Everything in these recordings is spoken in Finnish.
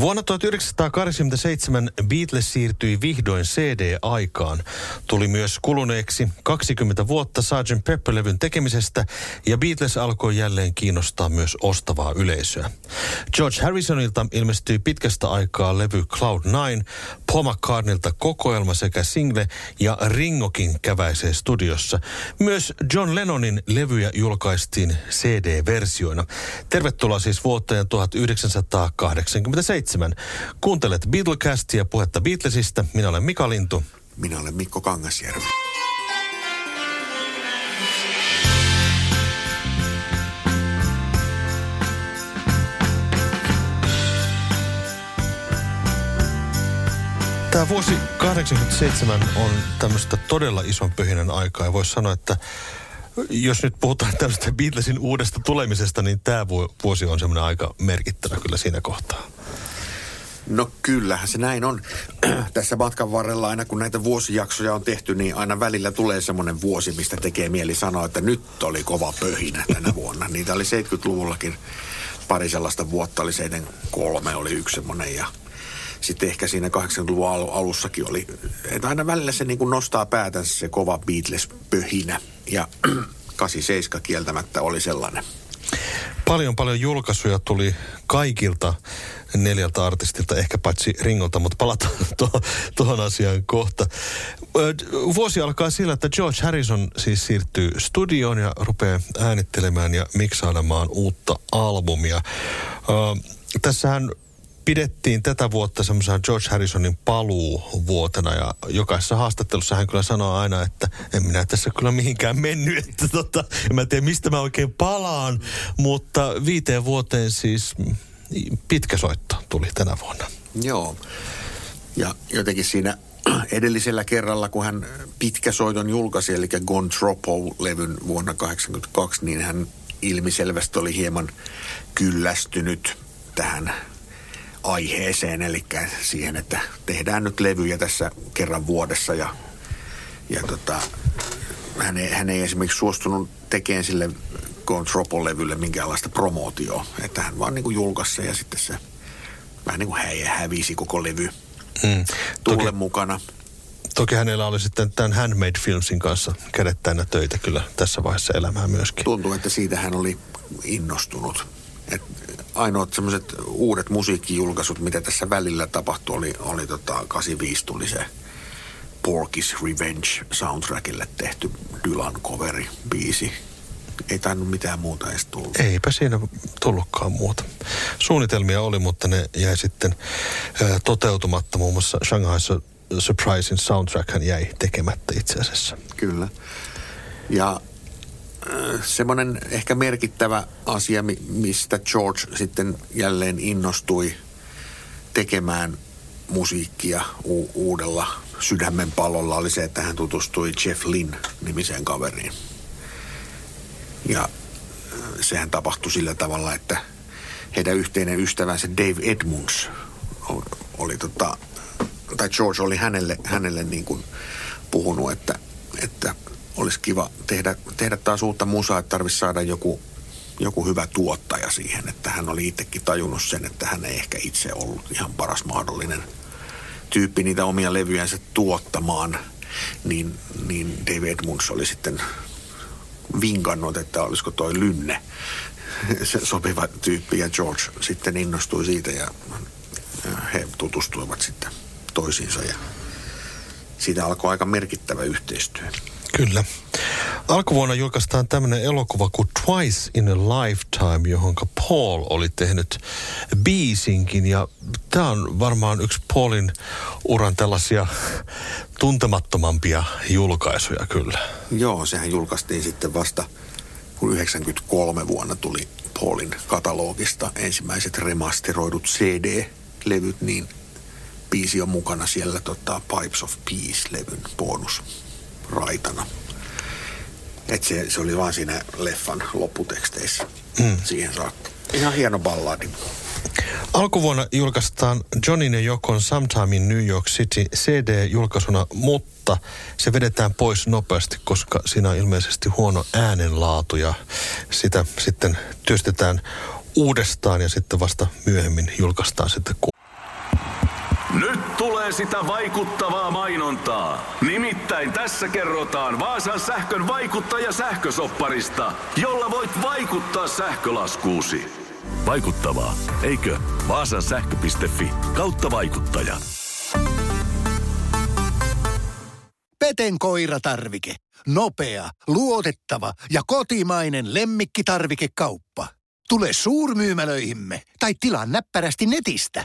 Vuonna 1987 Beatles siirtyi vihdoin CD-aikaan. Tuli myös kuluneeksi 20 vuotta Sgt. Pepper-levyn tekemisestä ja Beatles alkoi jälleen kiinnostaa myös ostavaa yleisöä. George Harrisonilta ilmestyi pitkästä aikaa levy Cloud9, Paul McCartneylta kokoelma sekä single ja Ringokin käväisee studiossa. Myös John Lennonin levyjä julkaistiin CD-versioina. Tervetuloa siis vuoteen 1987. Kuuntelet Beatlecastia puhetta Beatlesista. Minä olen Mika Lintu. Minä olen Mikko Kangasjärvi. Tämä vuosi 87 on tämmöistä todella ison pöhinän aikaa ja voisi sanoa, että jos nyt puhutaan tämmöistä Beatlesin uudesta tulemisesta, niin tämä vuosi on semmoinen aika merkittävä kyllä siinä kohtaa. No kyllähän se näin on. Tässä matkan varrella aina kun näitä vuosijaksoja on tehty, niin aina välillä tulee semmoinen vuosi, mistä tekee mieli sanoa, että nyt oli kova pöhinä tänä vuonna. Niitä oli 70-luvullakin pari sellaista vuotta, oli 73 oli yksi semmoinen ja sitten ehkä siinä 80-luvun alussakin oli, että aina välillä se niin kuin nostaa päätänsä se kova Beatles-pöhinä. Ja 87 kieltämättä oli sellainen. Paljon paljon julkaisuja tuli kaikilta neljältä artistilta, ehkä paitsi Ringolta, mutta palataan tuohon to, asiaan kohta. Vuosi alkaa sillä, että George Harrison siis siirtyy studioon ja rupeaa äänittelemään ja miksailemaan uutta albumia. tässähän pidettiin tätä vuotta semmoisena George Harrisonin paluu-vuotena ja jokaisessa haastattelussa hän kyllä sanoo aina, että en minä tässä kyllä mihinkään mennyt, että tota, en mä tiedä mistä mä oikein palaan, mutta viiteen vuoteen siis pitkä soitto tuli tänä vuonna. Joo, ja jotenkin siinä edellisellä kerralla, kun hän pitkä soiton julkaisi, eli Gone Tropo-levyn vuonna 1982, niin hän ilmiselvästi oli hieman kyllästynyt tähän aiheeseen, eli siihen, että tehdään nyt levyjä tässä kerran vuodessa ja, ja tota, hän, ei, hän ei esimerkiksi suostunut tekemään sille Contropo-levylle minkäänlaista promootioa, että hän vaan niin kuin julkaisi ja sitten se vähän niin kuin hävisi koko levy mm. toki, mukana. Toki hänellä oli sitten tämän Handmade Filmsin kanssa kädet täynnä töitä kyllä tässä vaiheessa elämää myöskin. Tuntuu, että siitä hän oli innostunut. Et ainoat semmoiset uudet musiikkijulkaisut, mitä tässä välillä tapahtui, oli, oli tota 85 tuli se Porky's Revenge soundtrackille tehty Dylan coveri biisi. Ei tainnut mitään muuta edes tullut. Eipä siinä tullutkaan muuta. Suunnitelmia oli, mutta ne jäi sitten ö, toteutumatta. Muun muassa Shanghai Surprisein soundtrack jäi tekemättä itse asiassa. Kyllä. Ja semmoinen ehkä merkittävä asia, mistä George sitten jälleen innostui tekemään musiikkia u- uudella sydämen pallolla oli se, että hän tutustui Jeff Lynn nimiseen kaveriin. Ja sehän tapahtui sillä tavalla, että heidän yhteinen ystävänsä Dave Edmunds oli tota, tai George oli hänelle, hänelle niin kuin puhunut, että, että olisi kiva tehdä, tehdä taas uutta musaa, että tarvitsisi saada joku, joku hyvä tuottaja siihen. Että hän oli itsekin tajunnut sen, että hän ei ehkä itse ollut ihan paras mahdollinen tyyppi niitä omia levyjänsä tuottamaan. Niin, niin David Edmunds oli sitten vinkannut, että olisiko toi Lynne se sopiva tyyppi. Ja George sitten innostui siitä ja he tutustuivat sitten toisiinsa ja siitä alkoi aika merkittävä yhteistyö. Kyllä. Alkuvuonna julkaistaan tämmöinen elokuva kuin Twice in a Lifetime, johon Paul oli tehnyt biisinkin. Ja tämä on varmaan yksi Paulin uran tällaisia tuntemattomampia julkaisuja kyllä. Joo, sehän julkaistiin sitten vasta, kun 93 vuonna tuli Paulin katalogista ensimmäiset remasteroidut CD-levyt, niin biisi on mukana siellä tota, Pipes of Peace-levyn bonusraitana. Et se, se oli vaan siinä leffan lopputeksteissä mm. siihen saakka. Ihan hieno balladi. Alkuvuonna julkaistaan Johnin ja Jokon Sometime in New York City CD-julkaisuna, mutta se vedetään pois nopeasti, koska siinä on ilmeisesti huono äänenlaatu ja sitä sitten työstetään uudestaan ja sitten vasta myöhemmin julkaistaan sitten. Tulee sitä vaikuttavaa mainontaa. Nimittäin tässä kerrotaan Vaasan sähkön vaikuttaja sähkösopparista, jolla voit vaikuttaa sähkölaskuusi. Vaikuttavaa, eikö? Vaasan sähkö.fi kautta vaikuttaja. Peten koiratarvike. Nopea, luotettava ja kotimainen lemmikkitarvikekauppa. Tule suurmyymälöihimme tai tilaa näppärästi netistä.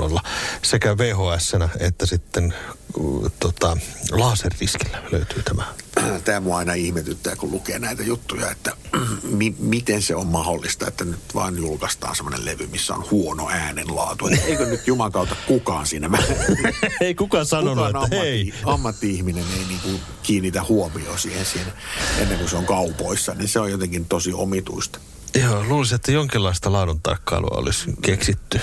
Kunnolla sekä vhs että sitten tota, laserdiskillä löytyy tämä. Tämä mua aina ihmetyttää, kun lukee näitä juttuja, että mi- miten se on mahdollista, että nyt vaan julkaistaan semmoinen levy, missä on huono äänenlaatu. Että eikö nyt Juman kautta kukaan siinä Ei kukaan sanonut, kukaan ammatti, ammatti-ihminen ei niinku kiinnitä huomioon siihen, siihen ennen kuin se on kaupoissa, niin se on jotenkin tosi omituista. Joo, luulisin, että jonkinlaista laadun tarkkailua olisi keksitty.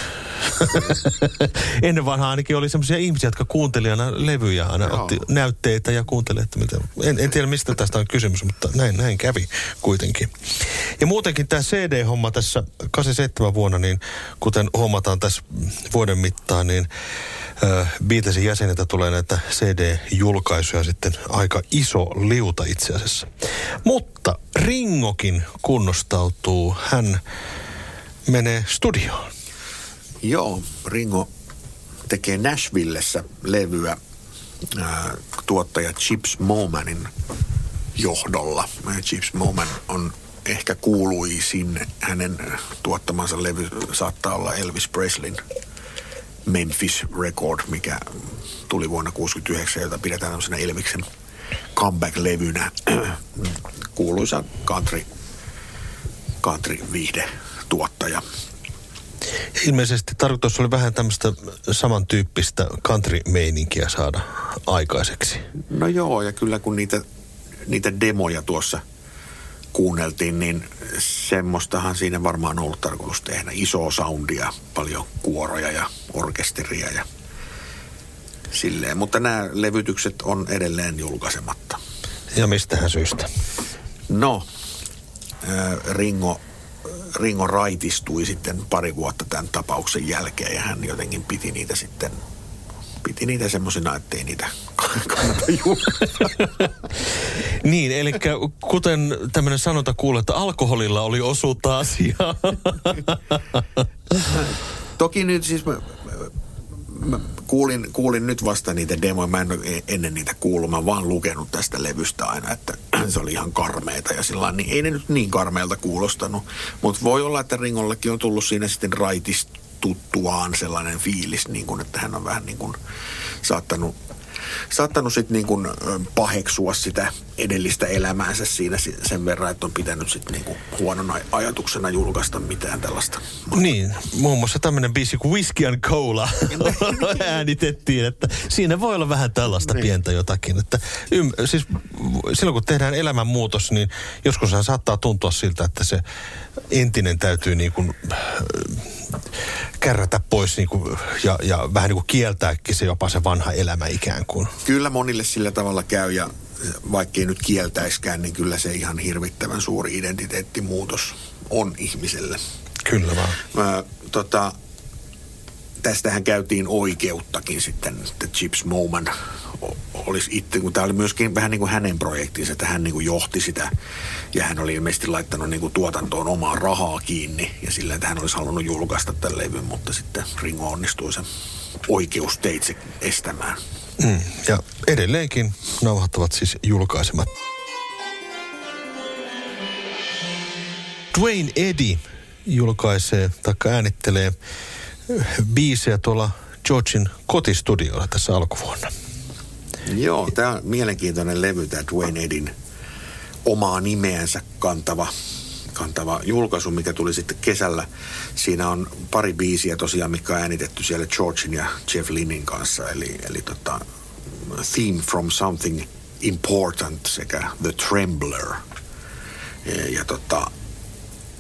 Ennen vanhaa ainakin oli sellaisia ihmisiä, jotka kuunteli aina levyjä, aina Joo. otti näytteitä ja kuunteli, että mitä. En, en tiedä, mistä tästä on kysymys, mutta näin, näin kävi kuitenkin. Ja muutenkin tämä CD-homma tässä 87 vuonna, niin kuten huomataan tässä vuoden mittaan, niin Beatlesin jäseniltä tulee näitä CD-julkaisuja sitten aika iso liuta itse asiassa. Mutta Ringokin kunnostautuu. Hän menee studioon. Joo, Ringo tekee Nashvillessä levyä tuottaja Chips Momanin johdolla. Chips Moman on ehkä kuuluisin hänen tuottamansa levy saattaa olla Elvis Presleyn Memphis Record, mikä tuli vuonna 1969, jota pidetään tämmöisenä Elviksen comeback-levynä. Kuuluisa country, country viihde tuottaja. Ilmeisesti tarkoitus oli vähän tämmöistä samantyyppistä country-meininkiä saada aikaiseksi. No joo, ja kyllä kun niitä, niitä demoja tuossa kuunneltiin, niin semmoistahan siinä varmaan on ollut tarkoitus tehdä. Isoa soundia, paljon kuoroja ja orkesteria ja silleen. Mutta nämä levytykset on edelleen julkaisematta. Ja mistähän syystä? No, Ringo, Ringo raitistui sitten pari vuotta tämän tapauksen jälkeen ja hän jotenkin piti niitä sitten piti niitä semmoisina, ettei niitä kannata. Niin, eli kuten tämmöinen sanonta kuulee, että alkoholilla oli osuutta asiaa. Toki nyt siis mä, mä kuulin, kuulin nyt vasta niitä demoja. Mä en ole ennen niitä kuullut. Mä vaan lukenut tästä levystä aina, että se oli ihan karmeita ja sillä niin ei ne nyt niin karmeilta kuulostanut. Mutta voi olla, että Ringollekin on tullut siinä sitten raitistuttuaan sellainen fiilis, niin kuin, että hän on vähän niin kuin saattanut saattanut sitten niin kuin paheksua sitä edellistä elämäänsä siinä si- sen verran, että on pitänyt sitten niin kuin huonona ajatuksena julkaista mitään tällaista. niin, muun muassa tämmöinen biisi kuin Whiskey and Cola äänitettiin, että siinä voi olla vähän tällaista niin. pientä jotakin. Että ym, siis silloin kun tehdään elämänmuutos, niin joskus saattaa tuntua siltä, että se entinen täytyy niin kuin, äh, kärrätä pois niin kuin, ja, ja vähän niin kuin kieltääkin se jopa se vanha elämä ikään kuin. Kyllä monille sillä tavalla käy ja vaikkei nyt kieltäiskään, niin kyllä se ihan hirvittävän suuri identiteettimuutos on ihmiselle. Kyllä vaan. Mä, tota, tästähän käytiin oikeuttakin sitten, että Chips Moman o- olisi itse, kun tämä oli myöskin vähän niin kuin hänen projektinsa, että hän niin kuin johti sitä ja hän oli ilmeisesti laittanut niin kuin tuotantoon omaa rahaa kiinni ja sillä, että hän olisi halunnut julkaista tämän levyn, mutta sitten Ringo onnistui sen oikeusteitse estämään. Mm. Ja edelleenkin nauhat ovat siis julkaisemat. Dwayne Eddy julkaisee tai äänittelee biisejä tuolla Georgin kotistudiolla tässä alkuvuonna. Joo, tämä on mielenkiintoinen levy, tämä Dwayne Edin omaa nimeänsä kantava, kantava julkaisu, mikä tuli sitten kesällä. Siinä on pari biisiä tosiaan, mikä on äänitetty siellä Georgin ja Jeff Lynnin kanssa, eli, eli tota, Theme from Something Important sekä The Trembler. Ja, ja tota,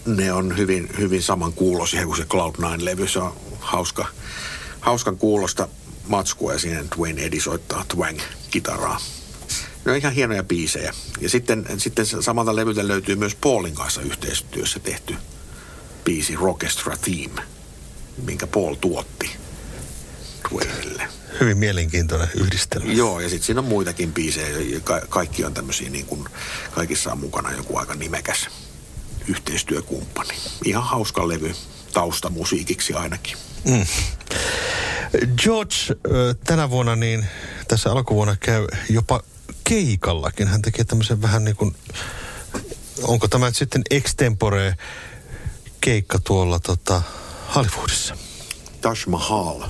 ne on hyvin, hyvin saman kuulosia kuin se Cloud9-levy. Se on hauska, hauskan kuulosta matskua ja siinä Dwayne Eddy soittaa twang-kitaraa. Ne on ihan hienoja biisejä. Ja sitten, sitten samalta levyltä löytyy myös Paulin kanssa yhteistyössä tehty biisi Rockestra Theme, minkä Paul tuotti Dwayneille. Hyvin mielenkiintoinen yhdistelmä. Joo, ja sitten siinä on muitakin biisejä. Ka- kaikki on tämmöisiä, niin kuin, kaikissa on mukana joku aika nimekäs yhteistyökumppani. Ihan hauska levy taustamusiikiksi ainakin. Mm. George tänä vuonna niin tässä alkuvuonna käy jopa keikallakin. Hän tekee tämmöisen vähän niin kuin, onko tämä nyt sitten extempore keikka tuolla tota, Hollywoodissa? Taj Mahal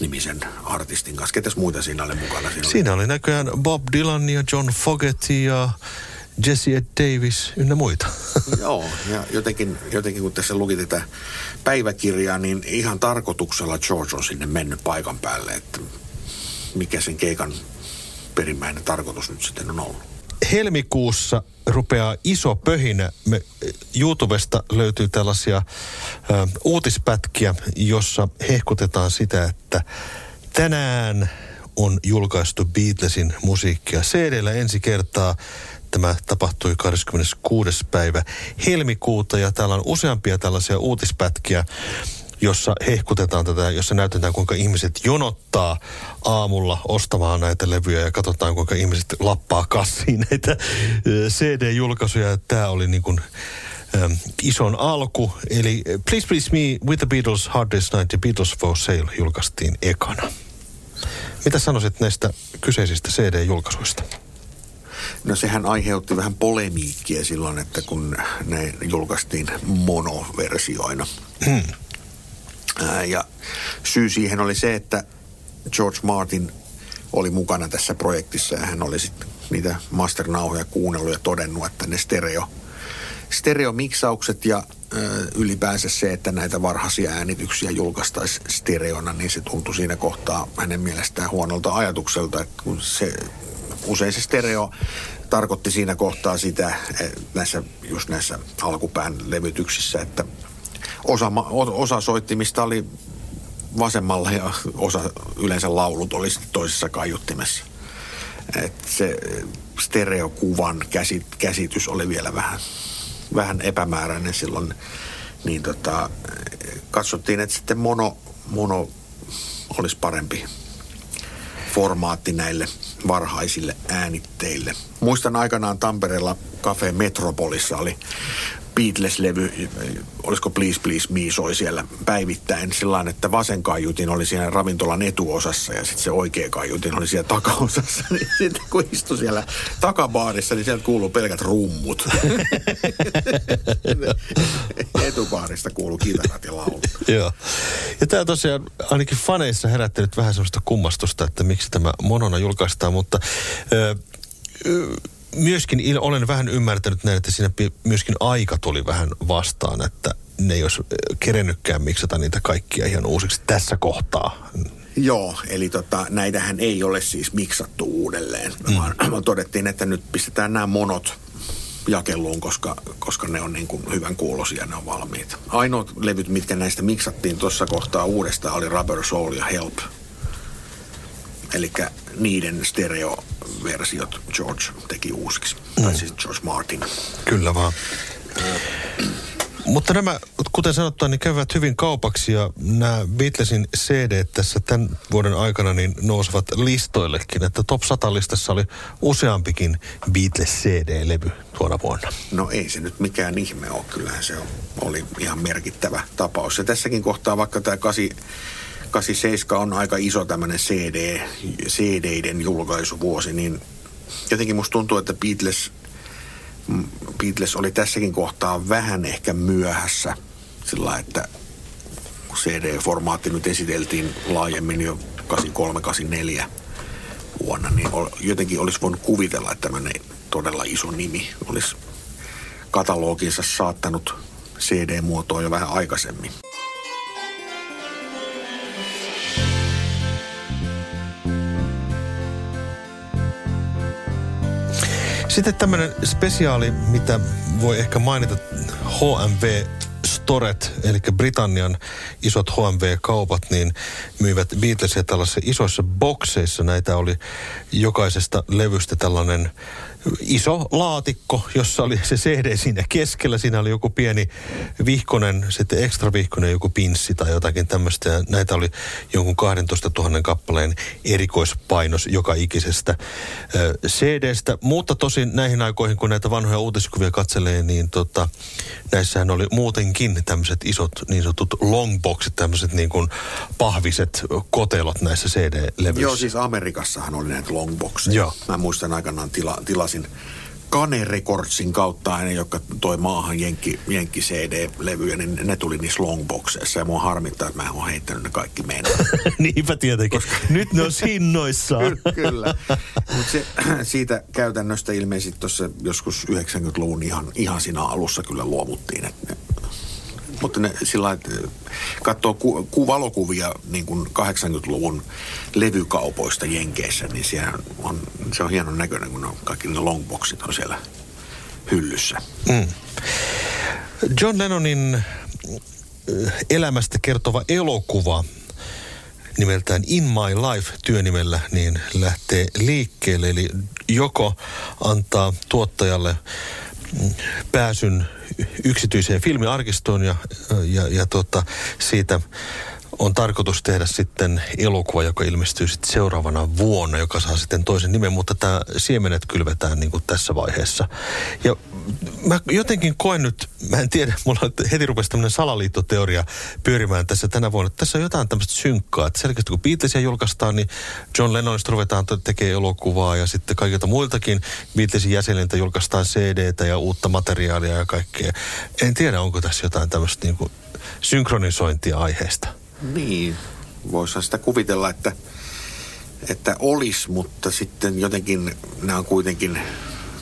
nimisen artistin kanssa. Ketäs muita siinä oli mukana? Siinä, Siinä oli näköjään Bob Dylan ja John Fogerty ja Jesse Ed Davis ynnä muita. Oli, joo, ja jotenkin, jotenkin kun tässä luki tätä päiväkirjaa, niin ihan tarkoituksella George on sinne mennyt paikan päälle, että mikä sen keikan perimmäinen tarkoitus nyt sitten on ollut. helmikuussa rupeaa iso pöhinä. Me, YouTubesta löytyy tällaisia ö, uutispätkiä, jossa hehkutetaan sitä, että tänään on julkaistu Beatlesin musiikkia cd ensi kertaa. Tämä tapahtui 26. päivä helmikuuta ja täällä on useampia tällaisia uutispätkiä, jossa hehkutetaan tätä, jossa näytetään kuinka ihmiset jonottaa aamulla ostamaan näitä levyjä ja katsotaan kuinka ihmiset lappaa kassiin näitä CD-julkaisuja. Tämä oli niin kuin ähm, ison alku. Eli Please Please Me with the Beatles Hard Day's Night ja Beatles for Sale julkaistiin ekana. Mitä sanoisit näistä kyseisistä CD-julkaisuista? No sehän aiheutti vähän polemiikkia silloin, että kun ne julkaistiin monoversioina. Ää, Ja syy siihen oli se, että George Martin oli mukana tässä projektissa ja hän oli sitten niitä masternauhoja kuunnellut ja todennut, että ne stereo, stereomiksaukset ja ö, ylipäänsä se, että näitä varhaisia äänityksiä julkaistaisiin stereona, niin se tuntui siinä kohtaa hänen mielestään huonolta ajatukselta, että kun se usein se stereo tarkoitti siinä kohtaa sitä, näissä, just näissä alkupään levytyksissä, että osa, osa soittimista oli vasemmalla ja osa yleensä laulut oli sitten toisessa kaiuttimessa. Et se stereokuvan käsit, käsitys oli vielä vähän, vähän epämääräinen silloin. Niin tota, katsottiin, että sitten mono, mono olisi parempi formaatti näille varhaisille äänitteille. Muistan aikanaan Tampereella Cafe Metropolissa oli Beatles-levy, olisiko Please Please Me soi siellä päivittäin sillä että vasen kaiutin oli siinä ravintolan etuosassa ja sitten se oikea kaiutin oli siellä takaosassa. Niin sitten kun istui siellä takabaarissa, niin sieltä kuuluu pelkät rummut. Etubaarista kuuluu kitarat ja laulut. Joo. Ja tämä tosiaan ainakin faneissa herättänyt vähän sellaista kummastusta, että miksi tämä monona julkaistaan, mutta ö, myöskin il, olen vähän ymmärtänyt näin, että siinä myöskin aika tuli vähän vastaan, että ne ei olisi kerennytkään miksata niitä kaikkia ihan uusiksi tässä kohtaa. Joo, eli tota, näitähän ei ole siis miksattu uudelleen, mm. vaan, vaan todettiin, että nyt pistetään nämä monot jakeluun, koska, koska ne on niin kuin hyvän kuulosia, ne on valmiita. Ainoat levyt, mitkä näistä miksattiin tuossa kohtaa uudestaan, oli Rubber Soul ja Help. Eli niiden stereoversiot George teki uusiksi. Mm. Tai siis George Martin. Kyllä vaan. Mutta nämä, kuten sanottua, niin käyvät hyvin kaupaksi ja nämä Beatlesin CD tässä tämän vuoden aikana niin nousevat listoillekin. Että Top 100-listassa oli useampikin Beatles CD-levy tuona vuonna. No ei se nyt mikään ihme ole, kyllähän se oli ihan merkittävä tapaus. Ja tässäkin kohtaa vaikka tämä 8, 87 on aika iso tämmöinen CD, CD-den julkaisuvuosi, niin jotenkin musta tuntuu, että Beatles, mm, Beatles oli tässäkin kohtaa vähän ehkä myöhässä sillä että CD-formaatti nyt esiteltiin laajemmin jo 83-84 vuonna, niin jotenkin olisi voinut kuvitella, että tämmöinen todella iso nimi olisi kataloginsa saattanut CD-muotoa jo vähän aikaisemmin. Sitten tämmöinen spesiaali, mitä voi ehkä mainita HMV Storet, eli Britannian isot HMV-kaupat, niin myivät Beatlesia tällaisissa isoissa bokseissa. Näitä oli jokaisesta levystä tällainen iso laatikko, jossa oli se CD siinä keskellä. Siinä oli joku pieni vihkonen, sitten ekstra vihkonen, joku pinssi tai jotakin tämmöistä. Ja näitä oli jonkun 12 000 kappaleen erikoispainos joka ikisestä CDstä. Mutta tosin näihin aikoihin, kun näitä vanhoja uutiskuvia katselee, niin tota, näissähän oli muutenkin tämmöiset isot niin sanotut longboxit, tämmöiset niin kuin pahviset kotelot näissä CD-levyissä. Joo, siis Amerikassahan oli näitä longboxeja. Joo. Mä muistan aikanaan tila, tilasin tilasin Kane Recordsin kautta aina, joka toi maahan Jenkki, Jenkki CD-levyjä, niin ne tuli niissä longboxeissa. Ja mua harmittaa, että mä oon heittänyt ne kaikki mennä. Niinpä tietenkin. Koska... Nyt ne on hinnoissaan. Kyllä. Mutta se, siitä käytännöstä ilmeisesti tuossa joskus 90-luvun ihan, ihan siinä alussa kyllä luovuttiin. Että mutta ne sillä että katsoo ku, ku, valokuvia niin kuin 80-luvun levykaupoista Jenkeissä, niin siellä on, se on hienon näköinen, kun on, kaikki ne longboxit on siellä hyllyssä. Mm. John Lennonin äh, elämästä kertova elokuva nimeltään In My Life työnimellä, niin lähtee liikkeelle. Eli joko antaa tuottajalle pääsyn yksityiseen filmiarkistoon ja, ja, ja tota, siitä on tarkoitus tehdä sitten elokuva, joka ilmestyy sitten seuraavana vuonna, joka saa sitten toisen nimen, mutta tämä siemenet kylvetään niin kuin tässä vaiheessa. Ja mä jotenkin koen nyt, mä en tiedä, mulla heti rupesi tämmöinen salaliittoteoria pyörimään tässä tänä vuonna. Tässä on jotain tämmöistä synkkaa, että selkeästi kun Beatlesia julkaistaan, niin John Lennonista ruvetaan tekemään elokuvaa ja sitten kaikilta muiltakin Beatlesin jäseniltä julkaistaan cd ja uutta materiaalia ja kaikkea. En tiedä, onko tässä jotain tämmöistä niin kuin synkronisointia aiheesta. Niin, voisi sitä kuvitella, että, että olisi, mutta sitten jotenkin nämä on kuitenkin,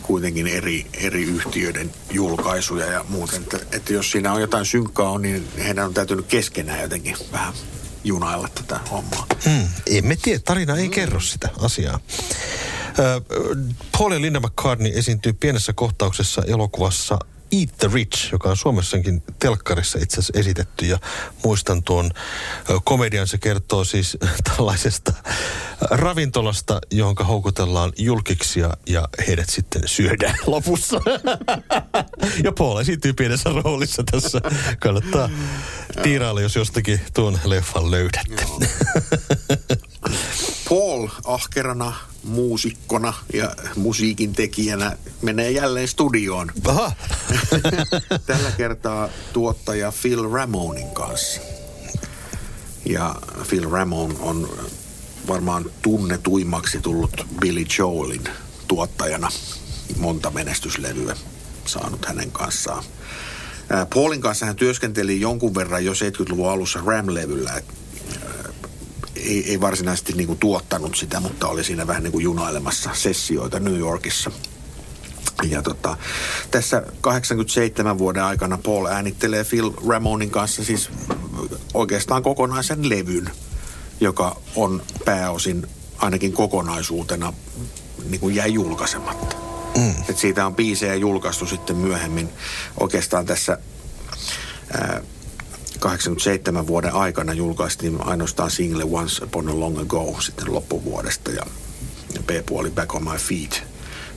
kuitenkin eri, eri yhtiöiden julkaisuja ja muuten. Että, että jos siinä on jotain synkkaa on, niin heidän on täytynyt keskenään jotenkin vähän junailla tätä hommaa. Hmm, emme tiedä, tarina ei hmm. kerro sitä asiaa. Paul ja Linda McCartney esiintyy pienessä kohtauksessa elokuvassa Eat the Rich, joka on Suomessakin telkkarissa itse asiassa esitetty. Ja muistan tuon komedian, se kertoo siis tällaisesta ravintolasta, johon houkutellaan julkiksia ja heidät sitten syödään lopussa. ja Paul esiintyy pienessä roolissa tässä. Kannattaa tiirailla, jos jostakin tuon leffan löydätte. Paul ahkerana muusikkona ja musiikin tekijänä menee jälleen studioon. Aha. Tällä kertaa tuottaja Phil Ramonin kanssa. Ja Phil Ramon on varmaan tunnetuimmaksi tullut Billy Joelin tuottajana. Monta menestyslevyä saanut hänen kanssaan. Paulin kanssa hän työskenteli jonkun verran jo 70-luvun alussa Ram-levyllä ei, ei varsinaisesti niin kuin tuottanut sitä, mutta oli siinä vähän niin kuin junailemassa sessioita New Yorkissa. Ja tota, tässä 87 vuoden aikana Paul äänittelee Phil Ramonin kanssa siis oikeastaan kokonaisen levyn, joka on pääosin ainakin kokonaisuutena niin kuin jäi julkaisematta. Mm. Et siitä on biisejä julkaistu sitten myöhemmin. Oikeastaan tässä ää, 87 vuoden aikana julkaistiin ainoastaan single Once Upon a Long Ago sitten loppuvuodesta ja B-puoli Back on My Feet,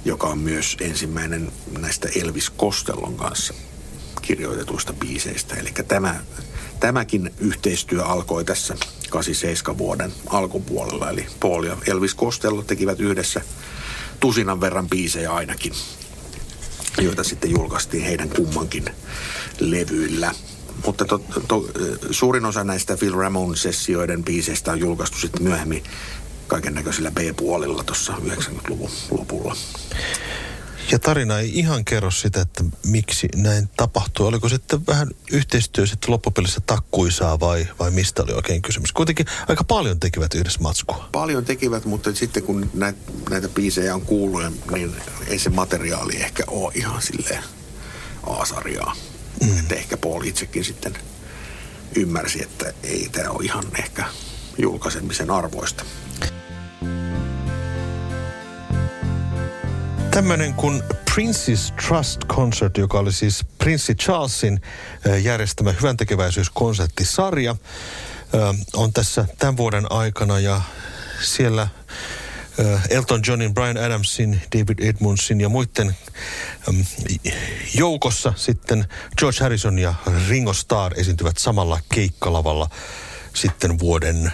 joka on myös ensimmäinen näistä Elvis Costellon kanssa kirjoitetuista biiseistä. Eli tämä, tämäkin yhteistyö alkoi tässä 87 vuoden alkupuolella. Eli Paul ja Elvis Costello tekivät yhdessä tusinan verran biisejä ainakin, joita sitten julkaistiin heidän kummankin levyillä mutta to, to, suurin osa näistä Phil Ramone-sessioiden biiseistä on julkaistu sitten myöhemmin kaiken näköisillä B-puolilla tuossa 90-luvun lopulla. Ja tarina ei ihan kerro sitä, että miksi näin tapahtui. Oliko sitten vähän yhteistyö sitten loppupelissä takkuisaa vai, vai mistä oli oikein kysymys? Kuitenkin aika paljon tekivät yhdessä matskua. Paljon tekivät, mutta sitten kun näitä, näitä biisejä on kuullut, niin ei se materiaali ehkä ole ihan silleen aasarjaa. Mm. Että ehkä Paul itsekin sitten ymmärsi, että ei tämä ole ihan ehkä julkaisemisen arvoista. Tämmöinen kuin Princess Trust Concert, joka oli siis Prinssi Charlesin järjestämä hyväntekeväisyyskonserttisarja, on tässä tämän vuoden aikana ja siellä Elton Johnin, Brian Adamsin, David Edmundsin ja muiden joukossa sitten George Harrison ja Ringo Starr esiintyvät samalla keikkalavalla sitten vuoden,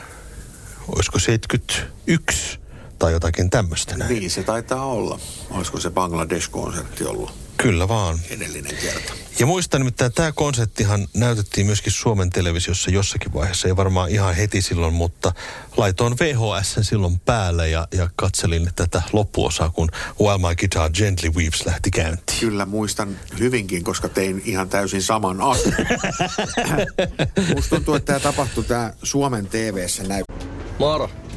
olisiko 71 tai jotakin tämmöistä näin. Niin se taitaa olla. Olisiko se Bangladesh-konsertti ollut? Kyllä vaan. Edellinen kerta. Ja muistan nimittäin, tämä konserttihan näytettiin myöskin Suomen televisiossa jossakin vaiheessa. Ei varmaan ihan heti silloin, mutta laitoin VHS silloin päälle ja, ja katselin tätä loppuosaa, kun While My Guitar Gently Weeps lähti käyntiin. Kyllä muistan hyvinkin, koska tein ihan täysin saman asian. Musta tuntuu, että tämä tapahtui tämä Suomen TV-ssä näy. Moro,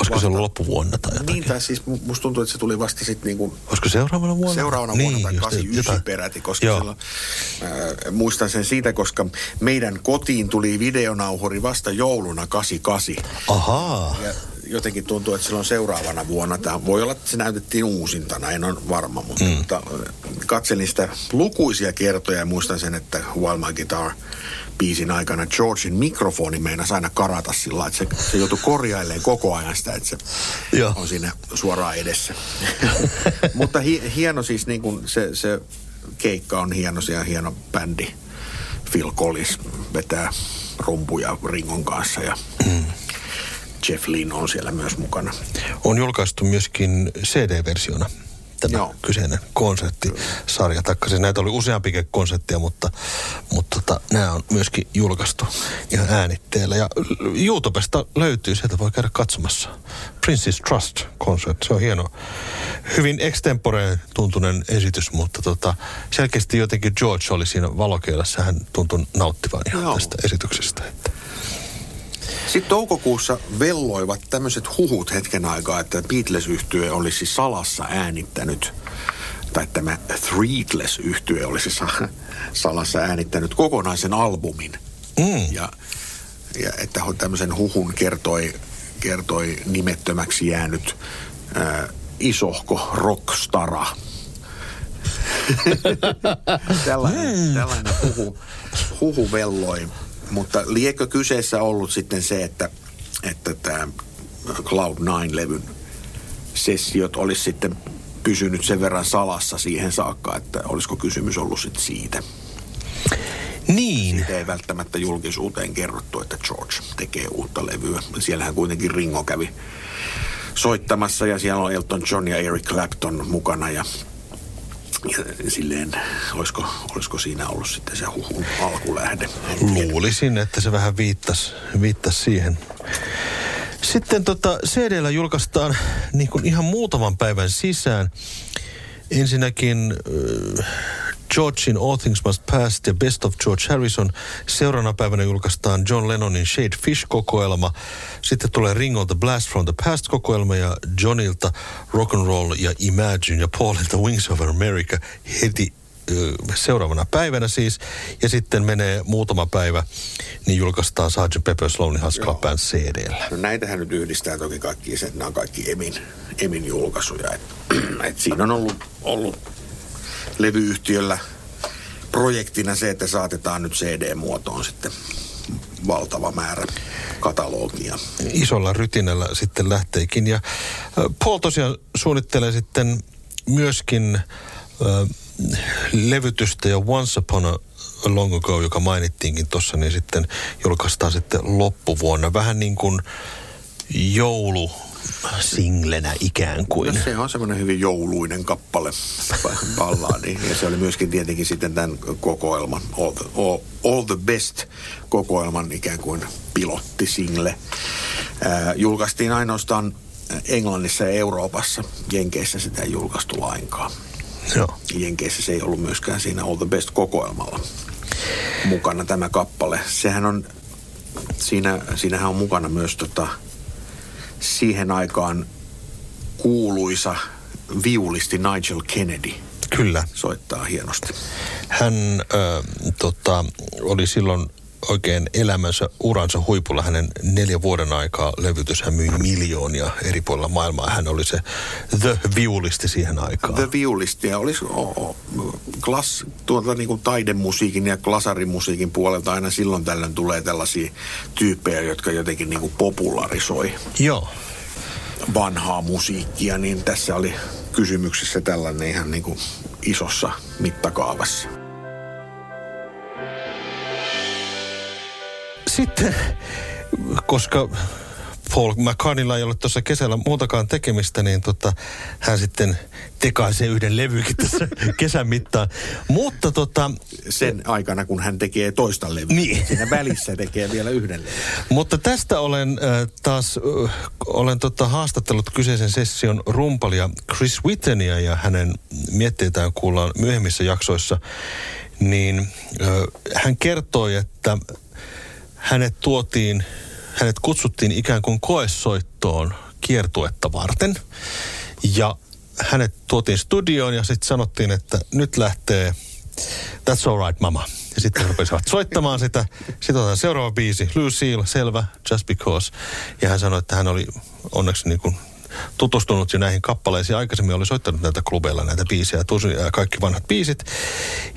Olisiko se ollut loppuvuonna tai jotakin? Niin, tai siis musta tuntuu, että se tuli vasta sitten niinku Olisiko seuraavana vuonna? seuraavana niin, vuonna tai just 89 jotain. peräti, koska Joo. silloin, äh, muistan sen siitä, koska meidän kotiin tuli videonauhuri vasta jouluna 88. Ahaa. Ja jotenkin tuntuu, että silloin seuraavana vuonna, tämä voi olla, että se näytettiin uusintana, en ole varma, mutta, mm. mutta katselin sitä lukuisia kertoja ja muistan sen, että While My Guitar biisin aikana Georgein mikrofoni meinasi aina karata sillä että se, se joutui korjailemaan koko ajan sitä, että se Joo. on siinä suoraan edessä. Mutta hi, hieno siis niin kuin se, se keikka on hieno, siellä hieno bändi. Phil Collins vetää rumpuja Ringon kanssa ja Mm. Jeff Lynne on siellä myös mukana. On julkaistu myöskin CD-versiona tämä Joo. Kyseinen konserttisarja. Taikka siis näitä oli useampikin konsertteja, mutta, mutta tota, nämä on myöskin julkaistu ihan äänitteellä. Ja YouTubesta löytyy, sieltä voi käydä katsomassa. Princess Trust Concert, se on hieno. Hyvin extempore tuntunen esitys, mutta tota, selkeästi jotenkin George oli siinä valokeilassa. Hän tuntui nauttivan ihan Joo. tästä esityksestä. Että. Sitten toukokuussa velloivat tämmöiset huhut hetken aikaa, että beatles yhtye olisi salassa äänittänyt, tai tämä threadless yhtye olisi sa- salassa äänittänyt kokonaisen albumin. Mm. Ja, ja että tämmöisen huhun kertoi, kertoi nimettömäksi jäänyt ää, isohko rockstara. tällainen, tällainen huhu, huhu velloi. Mutta liekö kyseessä ollut sitten se, että, että tämä Cloud9-levyn sessiot olisi sitten pysynyt sen verran salassa siihen saakka, että olisiko kysymys ollut sitten siitä. Niin. Siitä ei välttämättä julkisuuteen kerrottu, että George tekee uutta levyä. Siellähän kuitenkin Ringo kävi soittamassa ja siellä on Elton John ja Eric Clapton mukana ja ja silleen, olisiko, olisiko siinä ollut sitten se huhun alkulähde. Luulisin, että se vähän viittasi, viittasi siihen. Sitten tota CD-llä julkaistaan niin kuin ihan muutaman päivän sisään. Ensinnäkin äh, Georgein All Things Must Pass ja Best of George Harrison. Seuraavana päivänä julkaistaan John Lennonin Shade Fish-kokoelma. Sitten tulee Ringolta Blast from the Past-kokoelma ja Johnilta Rock and Roll ja Imagine ja Paulilta Wings of America heti seuraavana päivänä siis. Ja sitten menee muutama päivä, niin julkaistaan Sgt. Pepper's Lonely Hearts Club Band CD-llä. No näitähän nyt yhdistää toki kaikki se, että nämä on kaikki Emin, Emin julkaisuja. Et, et siinä on ollut, ollut levyyhtiöllä projektina se, että saatetaan nyt CD-muotoon sitten valtava määrä katalogia. Isolla rytinällä sitten lähteekin. Ja Paul tosiaan suunnittelee sitten myöskin levytystä ja Once Upon a Long Ago, joka mainittiinkin tuossa, niin sitten julkaistaan sitten loppuvuonna. Vähän niin kuin joulu singlenä ikään kuin. No se on semmoinen hyvin jouluinen kappale ballaadi. Ja se oli myöskin tietenkin sitten tämän kokoelman, All the, all, all the Best kokoelman ikään kuin pilottisingle. Äh, julkaistiin ainoastaan Englannissa ja Euroopassa. Jenkeissä sitä ei julkaistu lainkaan. Joo. Jenkeissä se ei ollut myöskään siinä All the Best kokoelmalla mukana tämä kappale. Sehän on, siinä, siinähän on mukana myös tota, siihen aikaan kuuluisa viulisti Nigel Kennedy. Kyllä. Soittaa hienosti. Hän äh, tota, oli silloin oikein elämänsä, uransa huipulla. Hänen neljä vuoden aikaa levytys hän myi miljoonia eri puolilla maailmaa. Hän oli se The Viulisti siihen aikaan. The Viulisti ja olisi oh, oh, klass, tuota, niin kuin taidemusiikin ja klasarimusiikin puolelta aina silloin tällöin tulee tällaisia tyyppejä, jotka jotenkin niin kuin popularisoi. Joo. Vanhaa musiikkia, niin tässä oli kysymyksessä tällainen ihan niin kuin isossa mittakaavassa. Sitten, koska Paul McCartneylla ei ole tuossa kesällä muutakaan tekemistä, niin tota, hän sitten tekaisee yhden levykin tässä kesän mittaan. Mutta tota... Sen aikana, kun hän tekee toista levyä. Niin. Siinä välissä tekee vielä yhden levyn. Mutta tästä olen äh, taas, äh, olen tota haastattelut kyseisen session rumpalia Chris Whittenia ja hänen mietteitään kuullaan myöhemmissä jaksoissa. Niin äh, hän kertoi, että hänet tuotiin, hänet kutsuttiin ikään kuin koessoittoon kiertuetta varten. Ja hänet tuotiin studioon ja sitten sanottiin, että nyt lähtee That's all right, mama. Ja sitten rupesivat soittamaan sitä. Sitten otetaan seuraava biisi. Lucille, selvä, Just Because. Ja hän sanoi, että hän oli onneksi niin kuin tutustunut jo näihin kappaleisiin. Aikaisemmin oli soittanut näitä klubeilla näitä biisejä, ja kaikki vanhat biisit.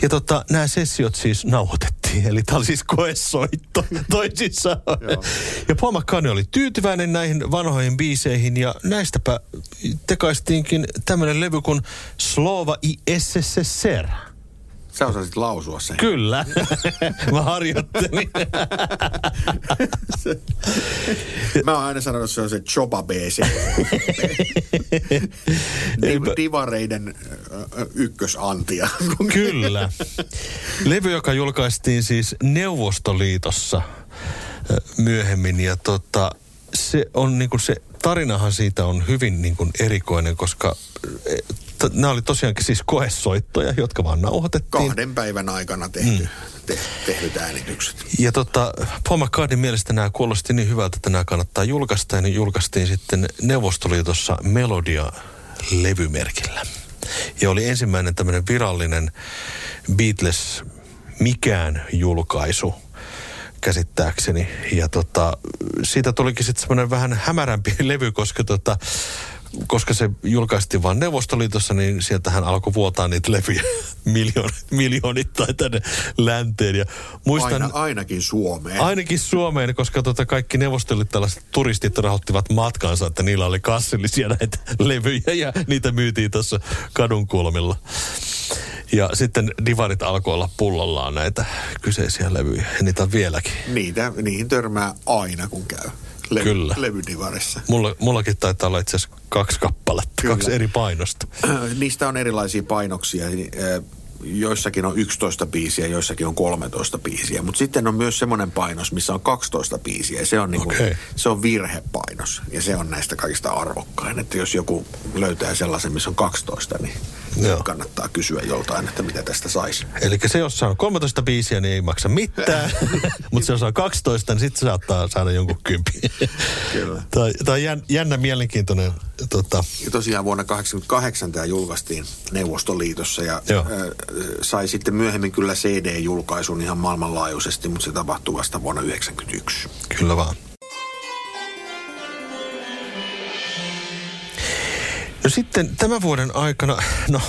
Ja tota, nämä sessiot siis nauhoitettiin. Eli tämä oli siis koesoitto toisissaan. ja Paul McCartney oli tyytyväinen näihin vanhoihin biiseihin ja näistäpä tekaistiinkin tämmöinen levy kuin Slova i SSSR. Sä osasit lausua sen. Kyllä. Mä harjoittelin. Mä oon aina sanonut, että se on se Choba BC. Divareiden ykkösantia. Kyllä. Levy, joka julkaistiin siis Neuvostoliitossa myöhemmin. Ja tota, se on niinku se tarinahan siitä on hyvin niinku erikoinen, koska nämä oli tosiaankin siis koesoittoja, jotka vaan nauhoitettiin. Kahden päivän aikana tehty, mm. te, tehdyt äänitykset. Ja tota, Paul McCartneyn mielestä nämä kuulosti niin hyvältä, että nämä kannattaa julkaista. Ja niin julkaistiin sitten Neuvostoliitossa Melodia-levymerkillä. Ja oli ensimmäinen tämmöinen virallinen Beatles mikään julkaisu käsittääkseni. Ja tota, siitä tulikin sitten semmoinen vähän hämärämpi levy, koska tota, koska se julkaistiin vain Neuvostoliitossa, niin sieltähän alkoi vuotaa niitä levyjä miljoon, miljoonittain tänne länteen. Ja muistan, Aina, ainakin Suomeen. Ainakin Suomeen, koska tota kaikki neuvostoliittolaiset turistit rahoittivat matkansa, että niillä oli kassillisia näitä levyjä ja niitä myytiin tuossa kadun kulmilla. Ja sitten divarit alkoi olla pullollaan näitä kyseisiä levyjä, niitä on vieläkin. Niitä, niihin törmää aina kun käy le- Kyllä. levydivarissa. Mulla, mullakin taitaa olla itse asiassa kaksi kappaletta, Kyllä. kaksi eri painosta. Niistä on erilaisia painoksia. Eli, äh, Joissakin on 11 biisiä, joissakin on 13 biisiä. Mutta sitten on myös semmoinen painos, missä on 12 biisiä. Se on, niinku, Okei. se on virhepainos. Ja se on näistä kaikista arvokkain. Että jos joku löytää sellaisen, missä on 12, niin Joo. kannattaa kysyä joltain, että mitä tästä saisi. Eli se, jos on 13 biisiä, niin ei maksa mitään. Mutta jos on 12, niin sitten se saattaa saada jonkun kympi. Kyllä. Tämä on jän, jännä, mielenkiintoinen tota, Ja tosiaan vuonna 1988 tämä julkaistiin Neuvostoliitossa ja Joo. sai sitten myöhemmin kyllä CD-julkaisun ihan maailmanlaajuisesti, mutta se tapahtui vasta vuonna 1991. Kyllä vaan. No sitten tämän vuoden aikana, no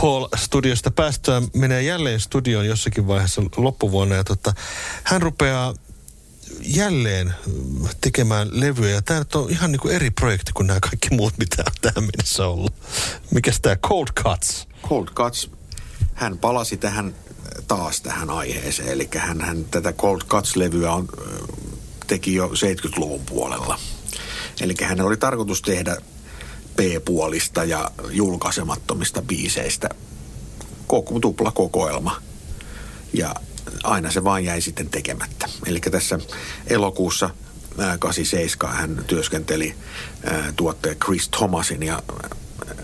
Paul studiosta päästöä menee jälleen studioon jossakin vaiheessa loppuvuonna ja tota, hän rupeaa jälleen tekemään levyjä. Ja tämä on ihan niin kuin eri projekti kuin nämä kaikki muut, mitä on tähän mennessä ollut. Mikäs tämä Cold Cuts? Cold Cuts, hän palasi tähän taas tähän aiheeseen. Eli hän, hän tätä Cold Cuts-levyä on, teki jo 70-luvun puolella. Eli hänellä oli tarkoitus tehdä B-puolista ja julkaisemattomista biiseistä koko, tuplakokoelma. Ja aina se vaan jäi sitten tekemättä. Eli tässä elokuussa ää, 87 hän työskenteli ää, tuottaja Chris Thomasin ja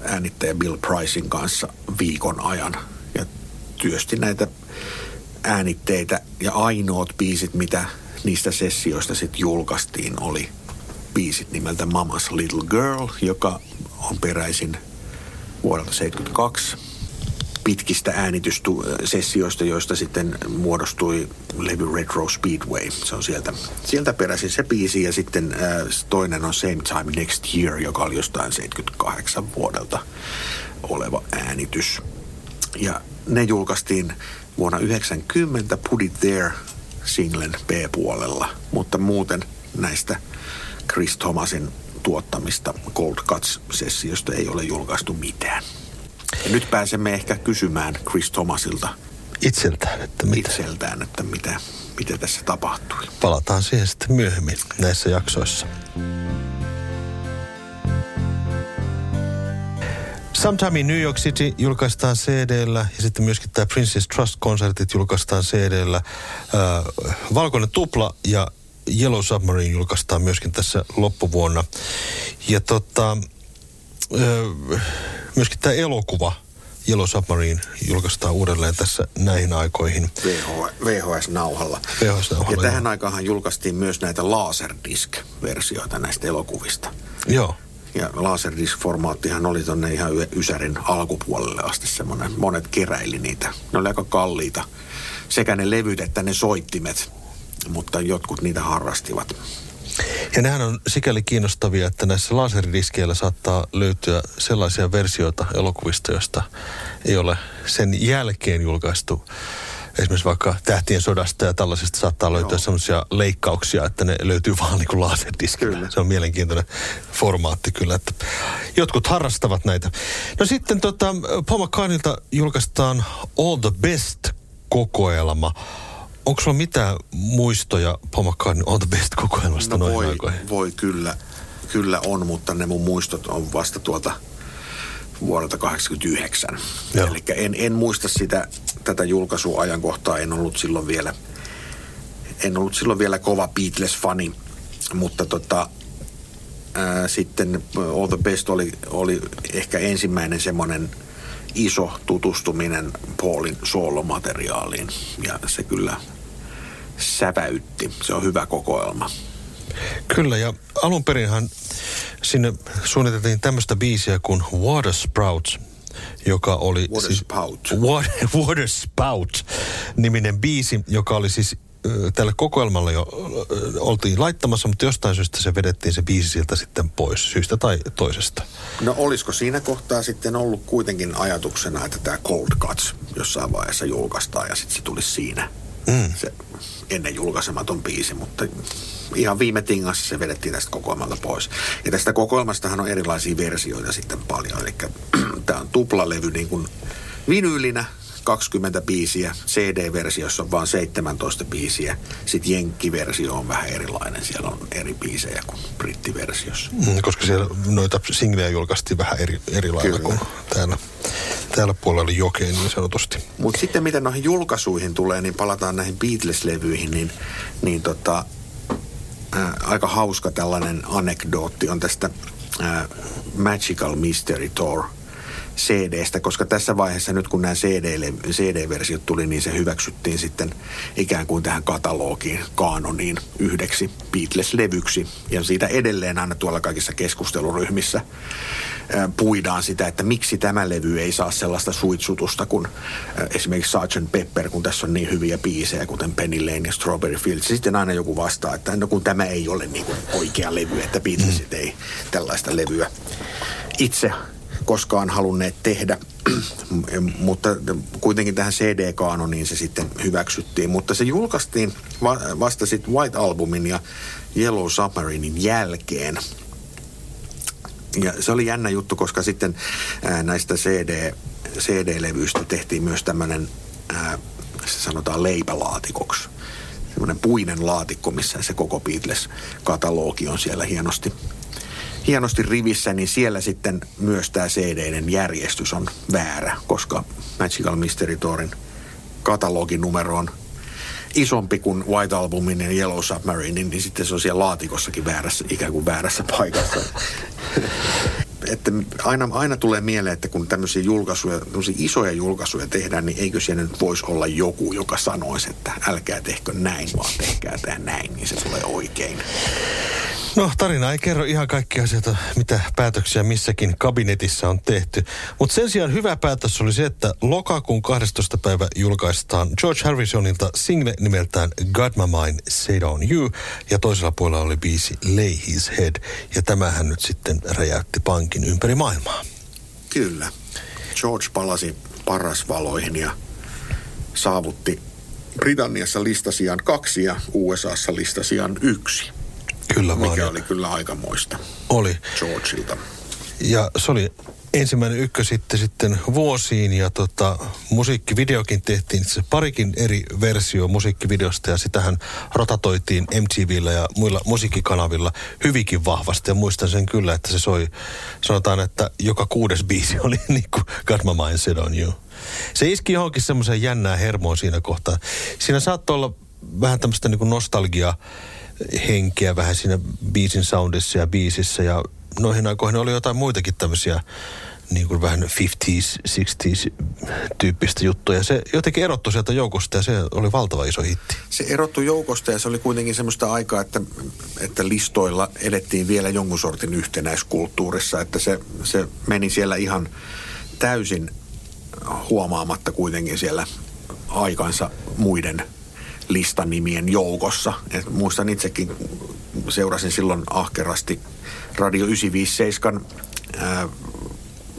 äänittäjä Bill Pricein kanssa viikon ajan. Ja työsti näitä äänitteitä. Ja ainoat biisit, mitä niistä sessioista sitten julkaistiin, oli biisit nimeltä Mama's Little Girl, joka on peräisin vuodelta 72 pitkistä äänityssessioista, joista sitten muodostui levy Retro Speedway. Se on sieltä, sieltä peräisin se biisi ja sitten äh, toinen on Same Time Next Year, joka oli jostain 78 vuodelta oleva äänitys. Ja ne julkaistiin vuonna 90 Put It There singlen B-puolella, mutta muuten näistä Chris Thomasin tuottamista Cold Cuts-sessiosta ei ole julkaistu mitään. Ja nyt pääsemme ehkä kysymään Chris Thomasilta Itseltään, että mitä. itseltään, että mitä, mitä tässä tapahtui. Palataan siihen sitten myöhemmin näissä jaksoissa. Sometime in New York City julkaistaan CD-llä ja sitten myöskin tämä Princess Trust-konsertit julkaistaan CD-llä. Äh, Valkoinen tupla ja Yellow Submarine julkaistaan myöskin tässä loppuvuonna. Ja tota, myöskin tämä elokuva Yellow Submarine julkaistaan uudelleen tässä näihin aikoihin. VH, VHS-nauhalla. VHS-nauhalla, ja tähän aikaan julkaistiin myös näitä Laserdisc-versioita näistä elokuvista. Joo. Ja Laserdisc-formaattihan oli tonne ihan Ysärin alkupuolelle asti semmoinen. Monet keräili niitä. Ne oli aika kalliita. Sekä ne levyt että ne soittimet. Mutta jotkut niitä harrastivat. Ja nehän on sikäli kiinnostavia, että näissä laseridiskeillä saattaa löytyä sellaisia versioita elokuvista, joista ei ole sen jälkeen julkaistu. Esimerkiksi vaikka Tähtien sodasta ja tällaisista saattaa löytyä sellaisia leikkauksia, että ne löytyy vaan niin kuin laserdiskillä. Kyllä. Se on mielenkiintoinen formaatti kyllä, että jotkut harrastavat näitä. No sitten tota, Paul McCartneylta julkaistaan All the Best-kokoelma. Onko sulla mitään muistoja Paul McCartney All the Best-kokoelmasta No noihin voi, aikoihin? voi kyllä, kyllä on, mutta ne mun muistot on vasta tuolta vuodelta 89. Joo. Eli en, en muista sitä, tätä julkaisuajankohtaa, en ollut silloin vielä, en ollut silloin vielä kova Beatles-fani, mutta tota, ää, sitten All the Best oli, oli ehkä ensimmäinen semmoinen iso tutustuminen Paulin soolomateriaaliin ja se kyllä säväytti. Se on hyvä kokoelma. Kyllä, ja alun perinhan sinne suunniteltiin tämmöistä biisiä kuin Water Sprouts, joka oli... Water Spout. Water, Water Spout niminen biisi, joka oli siis tälle kokoelmalle jo oltiin laittamassa, mutta jostain syystä se vedettiin se biisi sieltä sitten pois, syystä tai toisesta. No olisiko siinä kohtaa sitten ollut kuitenkin ajatuksena, että tämä Cold Cuts jossain vaiheessa julkaistaan ja sitten se tulisi siinä. Mm. Se ennen julkaisematon biisi, mutta ihan viime tingassa se vedettiin tästä kokoelmalta pois. Ja tästä kokoelmastahan on erilaisia versioita sitten paljon. Eli tämä on tuplalevy niin kuin vinyylinä 20 biisiä, CD-versiossa on vain 17 biisiä. Sitten Jenkki-versio on vähän erilainen, siellä on eri biisejä kuin brittiversiossa. Mm, koska siellä noita singlejä julkaistiin vähän eri, eri lailla kuin täällä, täällä puolella jokeen niin sanotusti. Mutta sitten mitä noihin julkaisuihin tulee, niin palataan näihin Beatles-levyihin, niin, niin tota, ää, aika hauska tällainen anekdootti on tästä ää, Magical Mystery Tour CDstä, koska tässä vaiheessa nyt kun nämä CD, CD-versiot tuli, niin se hyväksyttiin sitten ikään kuin tähän katalogiin, kaanoniin yhdeksi Beatles-levyksi. Ja siitä edelleen aina tuolla kaikissa keskusteluryhmissä puidaan sitä, että miksi tämä levy ei saa sellaista suitsutusta kuin esimerkiksi Sgt. Pepper, kun tässä on niin hyviä biisejä, kuten Penny Lane ja Strawberry Fields. Sitten aina joku vastaa, että no kun tämä ei ole niin kuin oikea levy, että Beatlesit ei tällaista levyä itse koskaan halunneet tehdä, mutta kuitenkin tähän CD-kaanoniin se sitten hyväksyttiin. Mutta se julkaistiin va- vasta sitten White Albumin ja Yellow Submarinin jälkeen. Ja se oli jännä juttu, koska sitten näistä CD, CD-levyistä tehtiin myös tämmöinen, se sanotaan leipälaatikoksi. Semmoinen puinen laatikko, missä se koko Beatles-katalogi on siellä hienosti hienosti rivissä, niin siellä sitten myös tämä CD-den järjestys on väärä, koska Magical Mystery Tourin kataloginumero on isompi kuin White Albumin ja Yellow Submarine, niin sitten se on siellä laatikossakin väärässä, ikään kuin väärässä paikassa. että aina, aina tulee mieleen, että kun tämmöisiä julkaisuja, tämmöisiä isoja julkaisuja tehdään, niin eikö siellä nyt voisi olla joku, joka sanoisi, että älkää tehkö näin, vaan tehkää tämä näin, niin se tulee oikein. No tarina ei kerro ihan kaikkia asioita, mitä päätöksiä missäkin kabinetissa on tehty. Mutta sen sijaan hyvä päätös oli se, että lokakuun 12. päivä julkaistaan George Harrisonilta single nimeltään God My Mind Said On You. Ja toisella puolella oli biisi Lay His Head. Ja tämähän nyt sitten räjäytti pankin ympäri maailmaa. Kyllä. George palasi parasvaloihin ja saavutti Britanniassa listasijan kaksi ja USAssa listasijan yksi. Kyllä vaan. Mikä oli kyllä aikamoista Oli. Georgeilta. Ja se oli ensimmäinen ykkö sitten, sitten vuosiin ja tota, musiikkivideokin tehtiin se parikin eri versio musiikkivideosta ja sitähän rotatoitiin MTVllä ja muilla musiikkikanavilla hyvinkin vahvasti ja muistan sen kyllä, että se soi, sanotaan, että joka kuudes biisi oli niin kuin God My Mind Said On You. Se iski johonkin semmoisen jännää hermoon siinä kohtaa. Siinä saattoi olla vähän tämmöistä niin kuin nostalgia henkeä vähän siinä biisin soundissa ja biisissä ja noihin aikoihin oli jotain muitakin tämmöisiä niin kuin vähän 50s, 60s tyyppistä juttuja. Se jotenkin erottui sieltä joukosta ja se oli valtava iso hitti. Se erottui joukosta ja se oli kuitenkin semmoista aikaa, että, että listoilla edettiin vielä jonkun sortin yhtenäiskulttuurissa, että se, se meni siellä ihan täysin huomaamatta kuitenkin siellä aikansa muiden listanimien joukossa. Et muistan itsekin, seurasin silloin ahkerasti Radio 957, ää,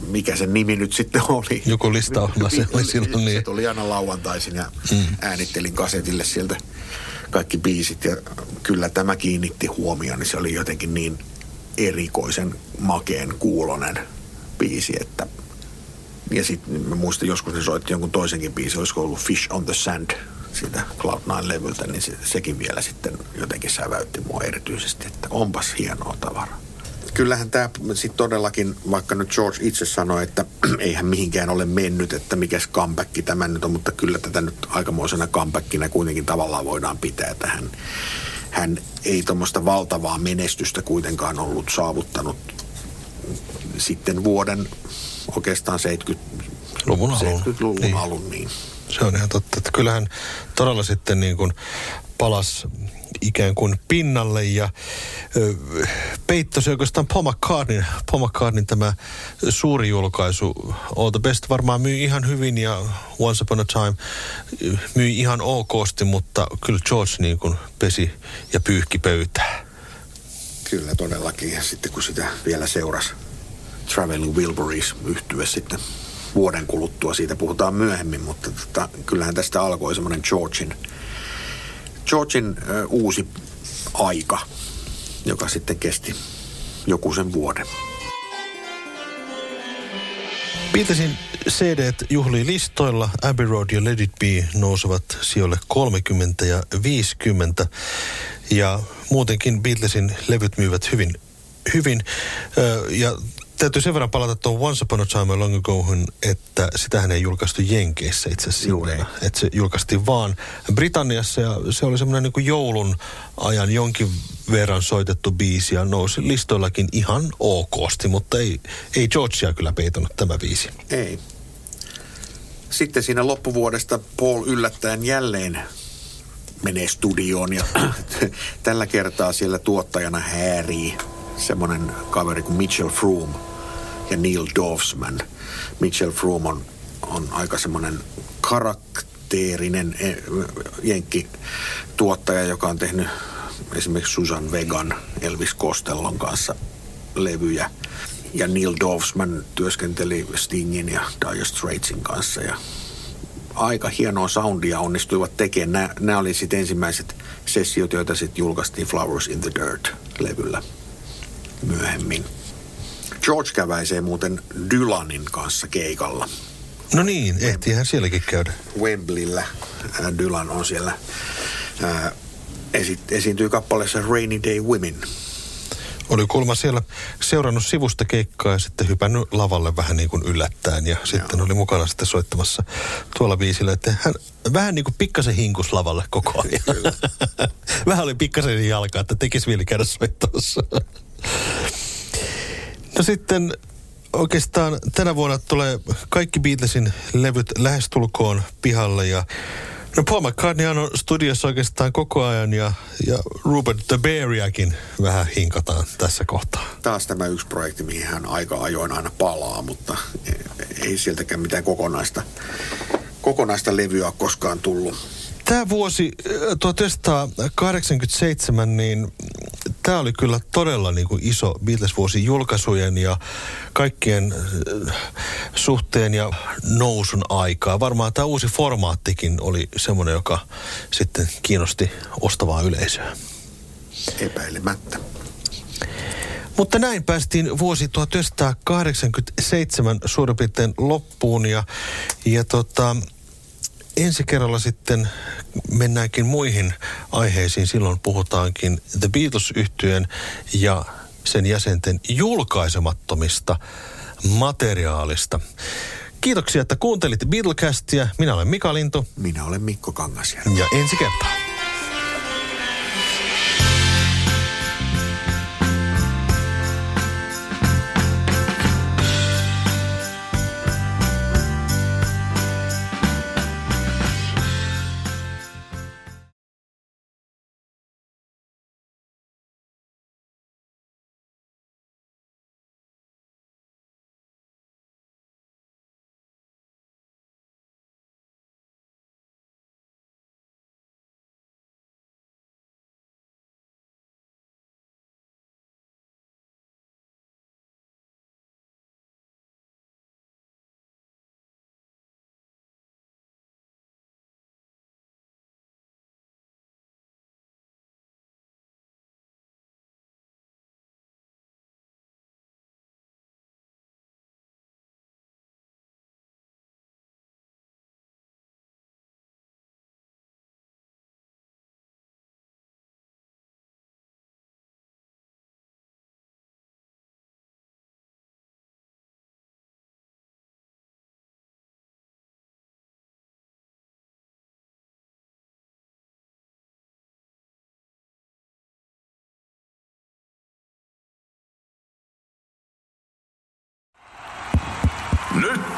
mikä sen nimi nyt sitten oli. Joku listaohjelma se oli silloin niin. Se tuli aina lauantaisin ja mm. äänittelin kasetille sieltä kaikki biisit ja kyllä tämä kiinnitti huomioon, niin se oli jotenkin niin erikoisen makeen kuulonen biisi, että ja sitten mä muistan joskus ne soitti jonkun toisenkin biisin, olisiko ollut Fish on the Sand siitä Cloud9-levyltä, niin se, sekin vielä sitten jotenkin säväytti mua erityisesti, että onpas hienoa tavaraa. Kyllähän tämä sitten todellakin, vaikka nyt George itse sanoi, että eihän mihinkään ole mennyt, että mikä comeback tämä nyt on, mutta kyllä tätä nyt aikamoisena comebackina kuitenkin tavallaan voidaan pitää, että hän, hän ei tuommoista valtavaa menestystä kuitenkaan ollut saavuttanut sitten vuoden oikeastaan 70-luvun alun. 70-luvun Niin. alun niin. Se on ihan totta, että kyllähän todella sitten niin kuin palas ikään kuin pinnalle ja ö, peittosi oikeastaan Paul McCartneyn, Paul McCartneyn tämä suuri julkaisu All the Best varmaan myi ihan hyvin ja Once Upon a Time myi ihan okosti, mutta kyllä George niin kuin pesi ja pyyhki pöytää. Kyllä todellakin. Ja sitten kun sitä vielä seurasi Traveling Wilburys yhtyä sitten vuoden kuluttua, siitä puhutaan myöhemmin, mutta tota, kyllähän tästä alkoi semmoinen Georgin, Georgin ö, uusi aika, joka sitten kesti joku sen vuoden. Beatlesin cd juhlii listoilla. Abbey Road ja Let It Be nousevat sijoille 30 ja 50. Ja muutenkin Beatlesin levyt myyvät hyvin, hyvin. Ja täytyy sen verran palata tuon Once Upon a Time Long Agohun, että sitähän ei julkaistu Jenkeissä itse asiassa. Että se julkaistiin vaan Britanniassa ja se oli semmoinen niin joulun ajan jonkin verran soitettu biisi ja nousi listoillakin ihan okosti, mutta ei, ei Georgia kyllä peitonut tämä biisi. Ei. Sitten siinä loppuvuodesta Paul yllättäen jälleen menee studioon ja tällä kertaa siellä tuottajana häärii semmoinen kaveri kuin Mitchell Froome ja Neil Dorfsman. Mitchell Froome on, on aika semmoinen karakteerinen eh, jenkki tuottaja, joka on tehnyt esimerkiksi Susan Vegan Elvis Costellon kanssa levyjä. Ja Neil Dorfsman työskenteli Stingin ja Dire Straitsin kanssa ja aika hienoa soundia onnistuivat tekemään. Nämä, nämä oli sitten ensimmäiset sessiot, joita sitten julkaistiin Flowers in the Dirt-levyllä myöhemmin. George käväisee muuten Dylanin kanssa keikalla. No niin, ehtihän sielläkin käydä. Wembleyllä ää, Dylan on siellä. Ää, esi- esiintyy kappaleessa Rainy Day Women. Oli kulma siellä seurannut sivusta keikkaa ja sitten hypännyt lavalle vähän niin kuin yllättäen. Ja sitten oli mukana sitten soittamassa tuolla biisillä, että hän vähän niin kuin pikkasen hinkus lavalle koko ajan. vähän oli pikkasen jalkaa, että tekisi mieli käydä soittamassa. No sitten oikeastaan tänä vuonna tulee kaikki Beatlesin levyt lähestulkoon pihalle ja No Paul McCartney on studiossa oikeastaan koko ajan ja, ja Rupert the Beariakin vähän hinkataan tässä kohtaa. Taas tämä yksi projekti, mihin hän aika ajoin aina palaa, mutta ei sieltäkään mitään kokonaista, kokonaista levyä koskaan tullut. Tämä vuosi 1987, niin tämä oli kyllä todella niin kuin iso Beatles-vuosi julkaisujen ja kaikkien suhteen ja nousun aikaa. Varmaan tämä uusi formaattikin oli semmoinen, joka sitten kiinnosti ostavaa yleisöä. Epäilemättä. Mutta näin päästiin vuosi 1987 suurin piirtein loppuun ja, ja tota, ensi kerralla sitten mennäänkin muihin aiheisiin. Silloin puhutaankin The beatles yhtyeen ja sen jäsenten julkaisemattomista materiaalista. Kiitoksia, että kuuntelit Beatlecastia. Minä olen Mika Lintu. Minä olen Mikko Kangasjärvi. Ja ensi kertaa.